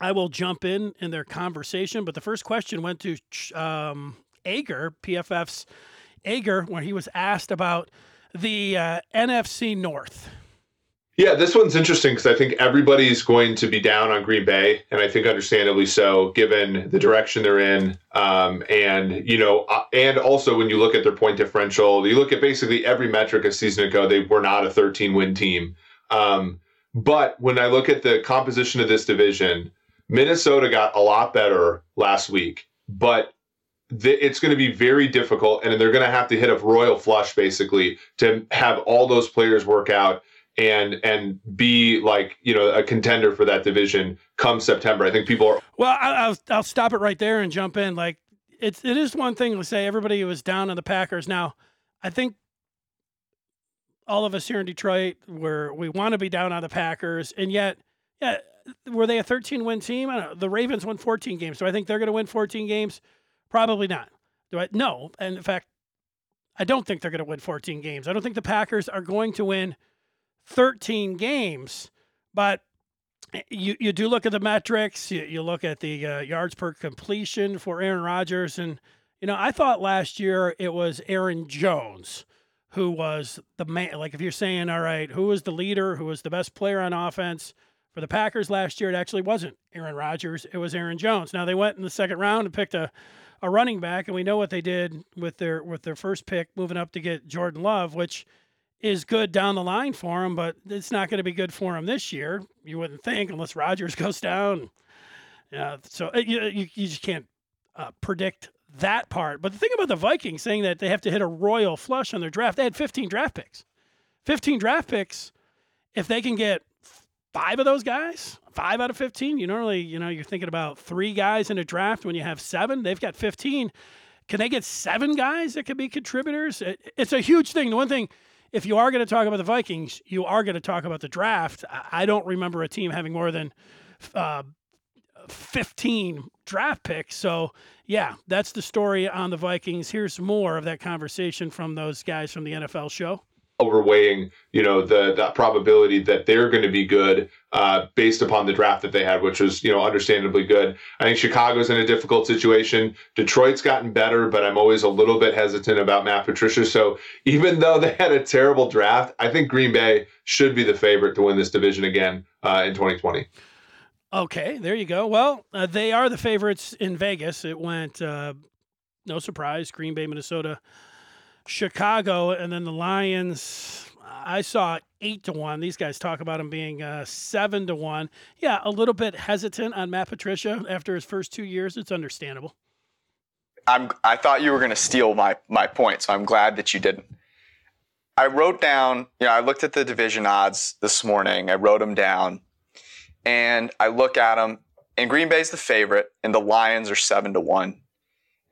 I will jump in in their conversation, but the first question went to um, Eager, PFF's Eager, when he was asked about the uh, NFC North. Yeah, this one's interesting because I think everybody's going to be down on Green Bay, and I think understandably so, given the direction they're in, um, and you know, uh, and also when you look at their point differential, you look at basically every metric a season ago, they were not a 13 win team. Um, but when I look at the composition of this division, Minnesota got a lot better last week, but it's going to be very difficult, and they're going to have to hit a royal flush basically to have all those players work out and and be like you know a contender for that division come September. I think people are Well, I'll I'll stop it right there and jump in. Like it's it is one thing to say everybody was down on the Packers. Now, I think all of us here in Detroit where we want to be down on the Packers, and yet, yeah, were they a 13 win team? Know. The Ravens won 14 games. Do I think they're going to win 14 games? Probably not. Do I? No. And in fact, I don't think they're going to win 14 games. I don't think the Packers are going to win 13 games, but you you do look at the metrics. You, you look at the uh, yards per completion for Aaron Rodgers, and you know I thought last year it was Aaron Jones who was the man. Like if you're saying, all right, who was the leader? Who was the best player on offense for the Packers last year? It actually wasn't Aaron Rodgers. It was Aaron Jones. Now they went in the second round and picked a a running back, and we know what they did with their with their first pick, moving up to get Jordan Love, which is good down the line for him, but it's not going to be good for him this year. You wouldn't think unless Rodgers (laughs) goes down. Yeah, so uh, you, you, you just can't uh, predict that part. But the thing about the Vikings saying that they have to hit a royal flush on their draft, they had 15 draft picks. 15 draft picks. If they can get five of those guys, five out of 15, you normally, you know, you're thinking about three guys in a draft when you have seven. They've got 15. Can they get seven guys that could be contributors? It, it's a huge thing. The one thing, if you are going to talk about the Vikings, you are going to talk about the draft. I don't remember a team having more than uh, 15 draft picks. So, yeah, that's the story on the Vikings. Here's more of that conversation from those guys from the NFL show. Overweighing you know the the probability that they're going to be good uh, based upon the draft that they had, which was you know understandably good. I think Chicago's in a difficult situation. Detroit's gotten better, but I'm always a little bit hesitant about Matt Patricia. So even though they had a terrible draft, I think Green Bay should be the favorite to win this division again uh, in 2020. Okay, there you go. Well, uh, they are the favorites in Vegas. It went, uh, no surprise, Green Bay, Minnesota, Chicago, and then the Lions. I saw eight to one. These guys talk about him being uh, seven to one. Yeah, a little bit hesitant on Matt Patricia after his first two years. It's understandable. I'm. I thought you were going to steal my my point, so I'm glad that you didn't. I wrote down. You know, I looked at the division odds this morning. I wrote them down, and I look at them. And Green Bay's the favorite, and the Lions are seven to one.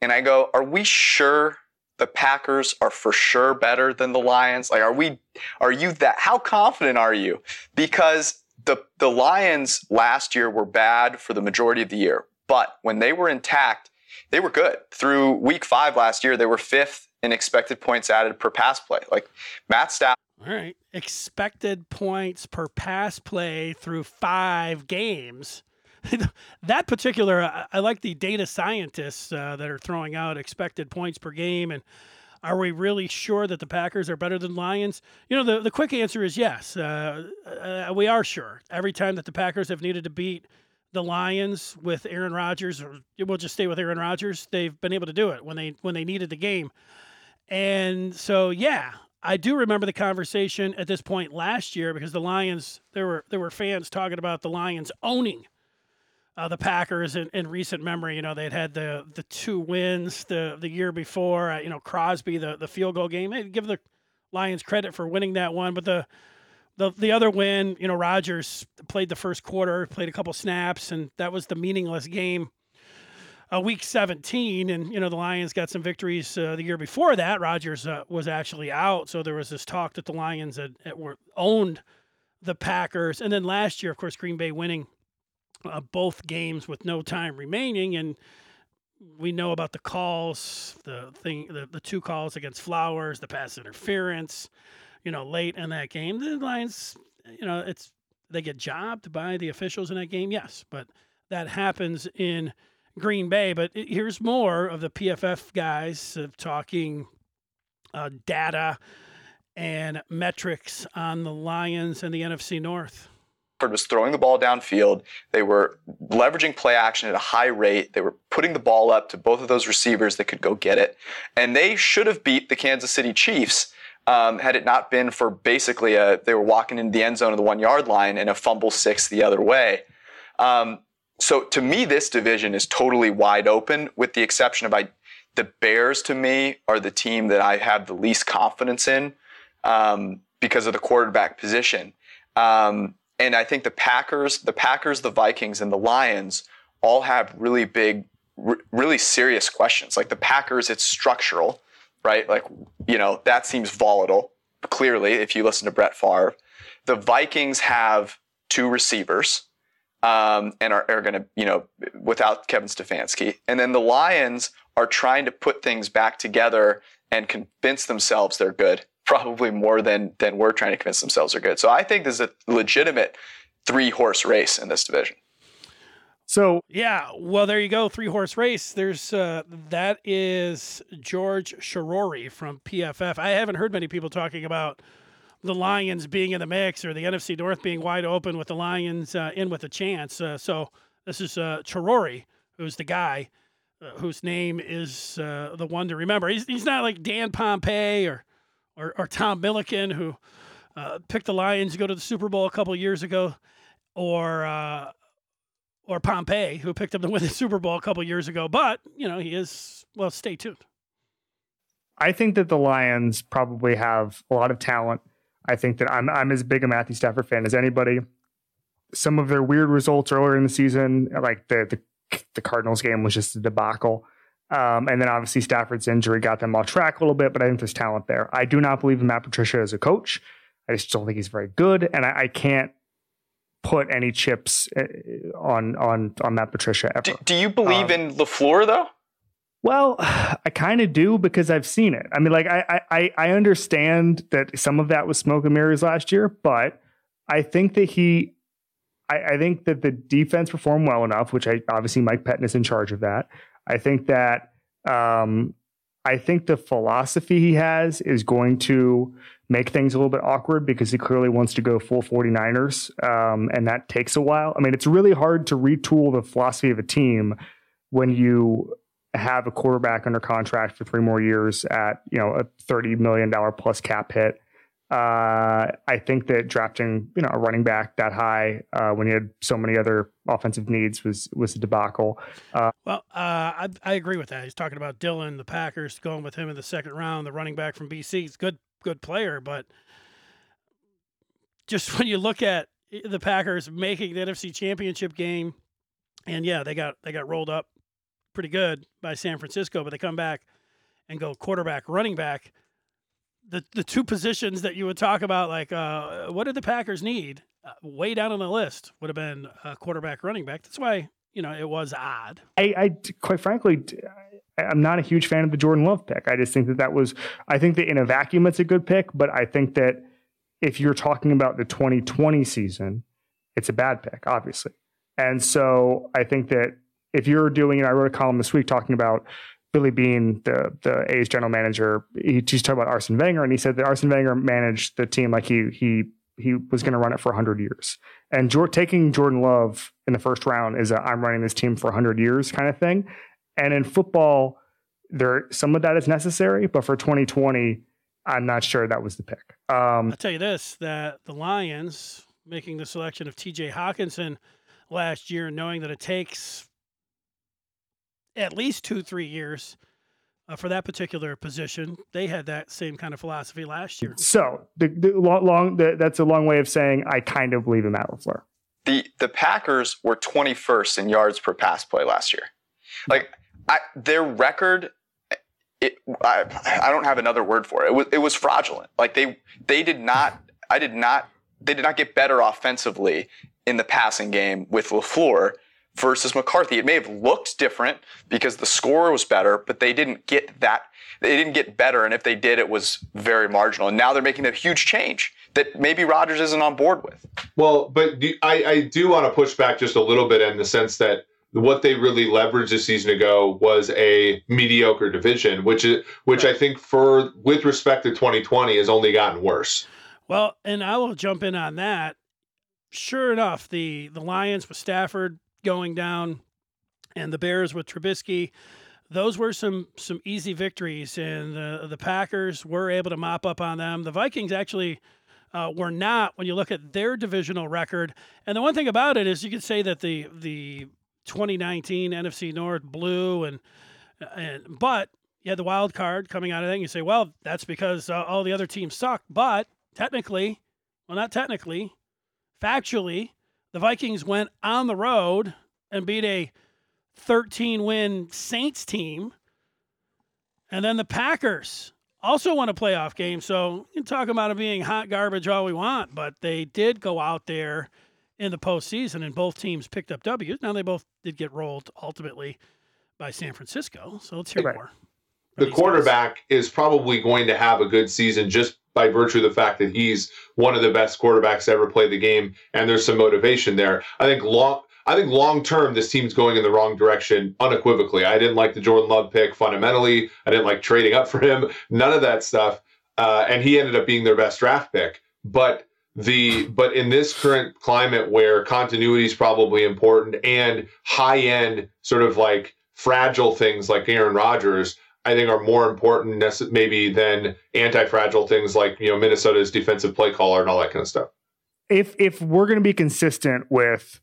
And I go, are we sure the Packers are for sure better than the Lions? Like, are we? Are you that? How confident are you? Because the the Lions last year were bad for the majority of the year, but when they were intact, they were good. Through Week Five last year, they were fifth in expected points added per pass play. Like Matt Stafford. All right, expected points per pass play through five games. (laughs) that particular, I, I, like the data scientists uh, that are throwing out expected points per game. And are we really sure that the Packers are better than Lions? You know, the, the quick answer is yes. Uh, uh, we are sure. Every time that the Packers have needed to beat the Lions with Aaron Rodgers, or we'll just stay with Aaron Rodgers, they've been able to do it when they when they needed the game. And so, yeah, I do remember the conversation at this point last year because the Lions there were there were fans talking about the Lions owning uh, the Packers in, in, recent memory. You know, they'd had the the two wins the the year before. Uh, you know, Crosby the the field goal game. They give the Lions credit for winning that one, but the the the other win, you know, Rodgers played the first quarter, played a couple snaps, and that was the meaningless game. Uh, week 17, and you know the Lions got some victories uh, the year before that. Rodgers uh, was actually out, so there was this talk that the Lions had, had were owned the Packers, and then last year, of course, Green Bay winning uh, both games with no time remaining, and we know about the calls, the thing, the, the two calls against Flowers, the pass interference, you know, late in that game. The Lions, you know, it's they get jobbed by the officials in that game, yes, but that happens in Green Bay. But here's more of the PFF guys uh, talking uh, data and metrics on the Lions and the NFC North was throwing the ball downfield. They were leveraging play action at a high rate. They were putting the ball up to both of those receivers that could go get it. And they should have beat the Kansas City Chiefs um, had it not been for basically a, they were walking into the end zone of the one yard line and a fumble six the other way. Um, so to me, this division is totally wide open, with the exception of I, the Bears. To me, are the team that I have the least confidence in um, because of the quarterback position. Um, and I think the Packers, the Packers, the Vikings, and the Lions all have really big, r- really serious questions. Like the Packers, it's structural, right? Like you know that seems volatile. Clearly, if you listen to Brett Favre, the Vikings have two receivers um, and are, are going to, you know, without Kevin Stefanski. And then the Lions are trying to put things back together and convince themselves they're good probably more than than we're trying to convince themselves are good. So I think there's a legitimate three horse race in this division. So yeah, well there you go, three horse race. There's uh, that is George Chahrouri from PFF. I haven't heard many people talking about the Lions being in the mix or the NFC North being wide open with the Lions uh, in with a chance. Uh, so this is uh, Chahrouri, who's the guy uh, whose name is uh, the one to remember. He's, he's not like Dan Pompei or or, or Tom Milliken, who uh, picked the Lions to go to the Super Bowl a couple years ago, or uh, or Pompei, who picked them to win the Super Bowl a couple years ago. But you know, he is well. Stay tuned. I think that the Lions probably have a lot of talent. I think that I'm I'm as big a Matthew Stafford fan as anybody. Some of their weird results earlier in the season, like the the, the Cardinals game, was just a debacle. Um, and then obviously Stafford's injury got them off track a little bit, but I think there's talent there. I do not believe in Matt Patricia as a coach. I just don't think he's very good, and I, I can't put any chips uh, on on on Matt Patricia ever. Do, do you believe um, in Lafleur though? Well, (sighs) I kind of do because I've seen it. I mean, like I, I I understand that some of that was smoke and mirrors last year, but I think that he, I, I think that the defense performed well enough, which I obviously Mike Pettine is in charge of that. I think that um, I think the philosophy he has is going to make things a little bit awkward because he clearly wants to go full 49ers. Um, and that takes a while. I mean, it's really hard to retool the philosophy of a team when you have a quarterback under contract for three more years at, you know, a $30 million plus cap hit. Uh, I think that drafting, you know, a running back that high uh, when you had so many other offensive needs was was a debacle. Uh, well, uh, I, I agree with that. He's talking about Dillon, the Packers going with him in the second round, the running back from BC. He's good, good player, but just (laughs) when you look at the Packers making the NFC Championship game, and yeah, they got they got rolled up pretty good by San Francisco, but they come back and go quarterback, running back the the two positions that you would talk about, like uh, what did the Packers need? Uh, way down on the list would have been a quarterback, running back. That's why you know it was odd. I, I quite frankly, I'm not a huge fan of the Jordan Love pick. I just think that that was. I think that in a vacuum, it's a good pick, but I think that if you're talking about the 2020 season, it's a bad pick, obviously. And so I think that if you're doing, and I wrote a column this week talking about Billy Beane, the the A's general manager, he, just talked about Arsene Wenger, and he said that Arsene Wenger managed the team like he he he was going to run it for 100 years. And jo- taking Jordan Love in the first round is a I'm running this team for 100 years kind of thing. And in football, there some of that is necessary, but for 2020, I'm not sure that was the pick. Um, I'll tell you this: that the Lions making the selection of T.J. Hockenson last year, knowing that it takes at least two, three years uh, for that particular position. They had that same kind of philosophy last year. So the, the long, the, that's a long way of saying I kind of believe in Matt LaFleur. The the Packers were 21st in yards per pass play last year. Like I, their record it, I, I don't have another word for it. It was, it was fraudulent. Like they they did not I did not they did not get better offensively in the passing game with LaFleur versus McCarthy. It may have looked different because the score was better, but they didn't get that. They didn't get better, and if they did, it was very marginal. And now they're making a huge change that maybe Rodgers isn't on board with. Well, but I, I do want to push back just a little bit in the sense that what they really leveraged a season ago was a mediocre division, which is which I think for with respect to 2020 has only gotten worse. Well, and I will jump in on that. Sure enough, the the Lions with Stafford going down, and the Bears with Trubisky. Those were some some easy victories, and the the Packers were able to mop up on them. The Vikings actually uh, were not when you look at their divisional record. And the one thing about it is you could say that the the 2019 NFC North blew, and and but you had the wild card coming out of that. And you say, well, that's because uh, all the other teams suck. But technically, well, not technically, factually, the Vikings went on the road and beat a 13 win Saints team. And then the Packers also won a playoff game. So you can talk about it being hot garbage all we want, but they did go out there in the postseason and both teams picked up W's. Now they both did get rolled ultimately by San Francisco. So let's hear right. more. The quarterback guys. is probably going to have a good season just by virtue of the fact that he's one of the best quarterbacks to ever play the game, and there's some motivation there. I think long. I think long term, this team's going in the wrong direction unequivocally. I didn't like the Jordan Love pick fundamentally. I didn't like trading up for him. None of that stuff. Uh, and he ended up being their best draft pick. But the but in this current climate where continuity is probably important and high end sort of like fragile things like Aaron Rodgers, I think are more important maybe than anti-fragile things like you know Minnesota's defensive play caller and all that kind of stuff. If if we're going to be consistent with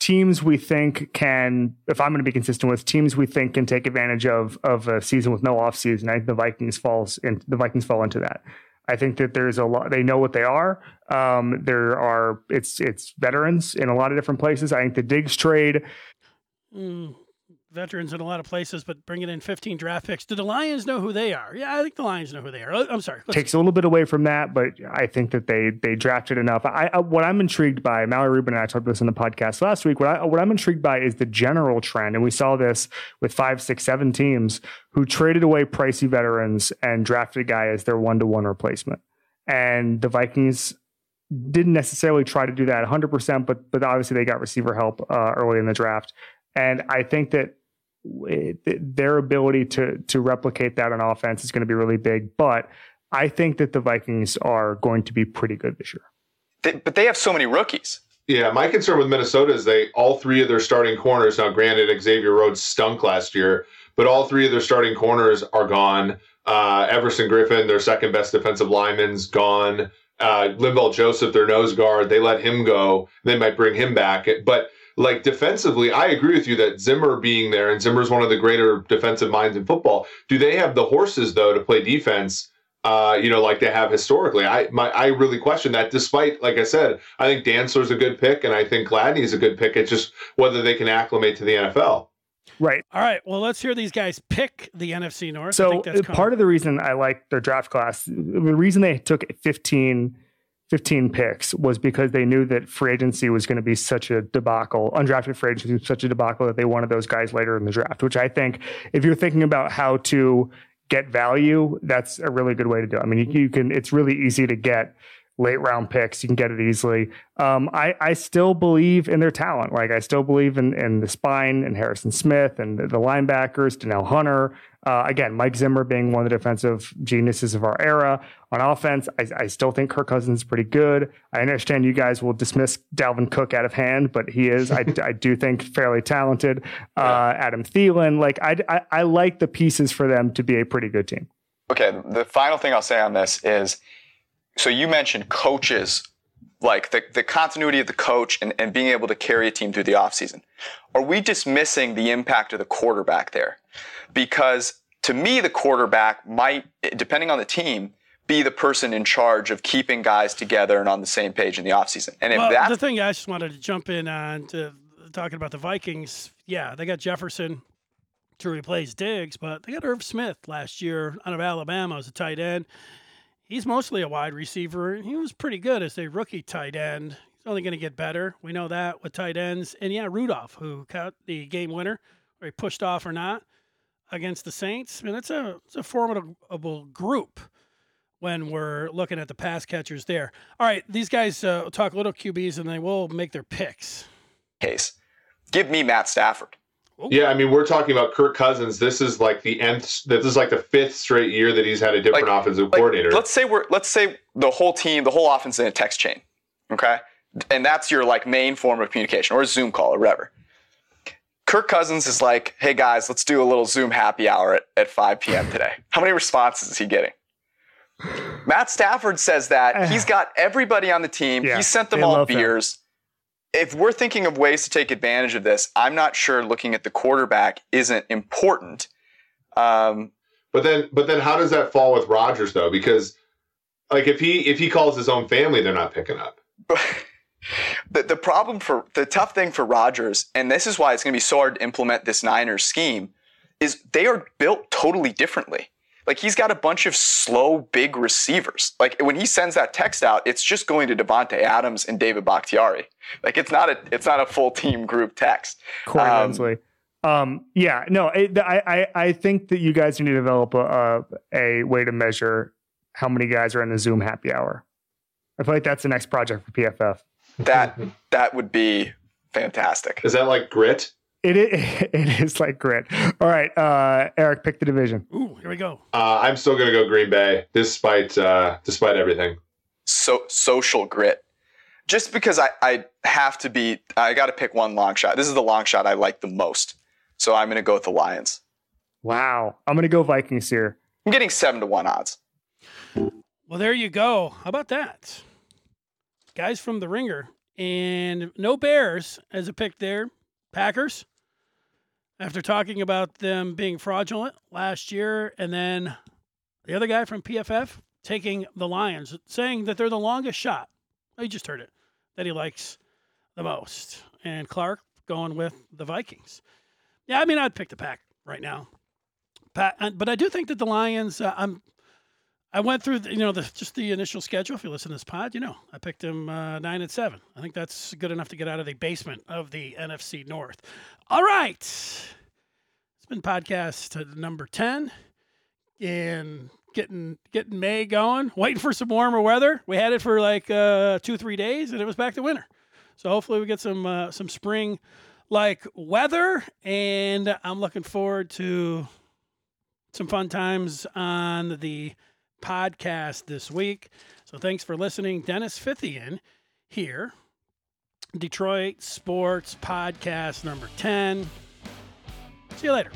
teams we think can, if I'm going to be consistent with teams we think can take advantage of of a season with no offseason, I think the Vikings falls in the Vikings fall into that. I think that there's a lot. They know what they are. Um, there are it's it's veterans in a lot of different places. I think the Diggs trade. Mm, veterans in a lot of places, but bringing in 15 draft picks. Do the Lions know who they are? Yeah, I think the Lions know who they are. I'm sorry. Let's Takes a little bit away from that, but I think that they they drafted enough. I, I what I'm intrigued by, Mallory Rubin and I talked about this in the podcast last week. What I what I'm intrigued by is the general trend, and we saw this with five, six, seven teams who traded away pricey veterans and drafted a guy as their one to one replacement. And the Vikings didn't necessarily try to do that 100%, but but obviously they got receiver help uh, early in the draft. And I think that their ability to to replicate that on offense is going to be really big. But I think that the Vikings are going to be pretty good this year. They, but they have so many rookies. Yeah, my concern with Minnesota is they all three of their starting corners. Now, granted, Xavier Rhodes stunk last year, but all three of their starting corners are gone. Uh, Everson Griffen, their second best defensive lineman's gone. Uh, Linval Joseph, their nose guard, they let him go. They might bring him back. But like defensively, I agree with you that Zimmer being there, and Zimmer's one of the greater defensive minds in football. Do they have the horses though to play defense? Uh, you know, like they have historically. I my I really question that. Despite, like I said, I think Dantzler's a good pick, and I think Gladney's a good pick. It's just whether they can acclimate to the NFL. Right. All right. Well, let's hear these guys pick the NFC North. I So think that's uh, part of the reason I like their draft class, the reason they took 15, 15 picks was because they knew that free agency was going to be such a debacle, undrafted free agency was such a debacle that they wanted those guys later in the draft, which I think if you're thinking about how to get value, that's a really good way to do it. I mean, you, you can, it's really easy to get late round picks. You can get it easily. Um, I, I still believe in their talent. Like I still believe in, in the spine and Harrison Smith and the, the linebackers, Danielle Hunter. Uh, again, Mike Zimmer being one of the defensive geniuses of our era. On offense, I, I still think Kirk Cousins is pretty good. I understand you guys will dismiss Dalvin Cook out of hand, but he is, I, (laughs) I do think, fairly talented. Uh, Adam Thielen, like I, I, I like the pieces for them to be a pretty good team. Okay, the final thing I'll say on this is so you mentioned coaches, like the, the continuity of the coach and, and being able to carry a team through the offseason. Are we dismissing the impact of the quarterback there? Because to me, the quarterback might, depending on the team, be the person in charge of keeping guys together and on the same page in the offseason. And if well, that's the thing I just wanted to jump in on to talking about the Vikings. Yeah, they got Jefferson to replace Diggs, but they got Irv Smith last year out of Alabama as a tight end. He's mostly a wide receiver. He was pretty good as a rookie tight end. He's only going to get better. We know that with tight ends. And yeah, Rudolph, who caught the game winner, or he pushed off or not against the Saints. I mean, it's a it's a formidable group when we're looking at the pass catchers there. All right, these guys uh, talk a little QBs and they will make their picks. case, give me Matt Stafford. Yeah, I mean, we're talking about Kirk Cousins. This is like the nth. This is like the fifth straight year that he's had a different Like- offensive Like, coordinator. Let's say we're let's say the whole team, the whole offense in a text chain. Okay? And that's your like main form of communication or a Zoom call or whatever. Kirk Cousins is like, hey guys, let's do a little Zoom happy hour at, at 5 p.m. today. How many responses is he getting? Matt Stafford says that (sighs) he's got everybody on the team. Yeah, he sent them all beers. him. If we're thinking of ways to take advantage of this, I'm not sure looking at the quarterback isn't important. Um, But then, but then, how does that fall with Rodgers though? Because, like, if he if he calls his own family, they're not picking up. (laughs) the, the problem for the tough thing for Rodgers, and this is why it's going to be so hard to implement this Niners scheme, is they are built totally differently. Like he's got a bunch of slow, big receivers. Like when he sends that text out, it's just going to Davante Adams and David Bakhtiari. Like it's not a it's not a full team group text. Corey Um, Linsley. Um, yeah, no, it, I, I, I think that you guys need to develop a, a, a way to measure how many guys are in the Zoom happy hour. I feel like that's the next project for PFF. That that would be fantastic. Is that like grit? It is, (laughs) it is like grit. All right, uh, Eric, pick the division. Ooh, here we go. Uh, I'm still going to go Green Bay, despite uh, despite everything. so social grit. Just because I, I have to be, I got to pick one long shot. This is the long shot I like the most. So I'm going to go with the Lions. Wow, I'm gonna go Vikings here. I'm getting seven to one odds. Well, there you go. How about that? Guys from the ringer. And no Bears as a pick there. Packers. After talking about them being fraudulent last year. And then the other guy from PFF taking the Lions, saying that they're the longest shot. You just heard it. That he likes the most. And Clark going with the Vikings. Yeah, I mean, I'd pick the Pack right now. Uh, but I do think that the Lions. Uh, I'm I went through, the, you know, the, just the initial schedule. If you listen to this pod, you know, I picked them uh, nine and seven. I think that's good enough to get out of the basement of the NFC North. All right, it's been podcast number ten, and getting getting May going. Waiting for some warmer weather. We had it for like uh, two three days, and it was back to winter. So hopefully we get some uh, some spring like weather, and I'm looking forward to some fun times on the podcast this week. So thanks for listening. Dennis Fithian here. Detroit Sports Podcast number 10. See you later.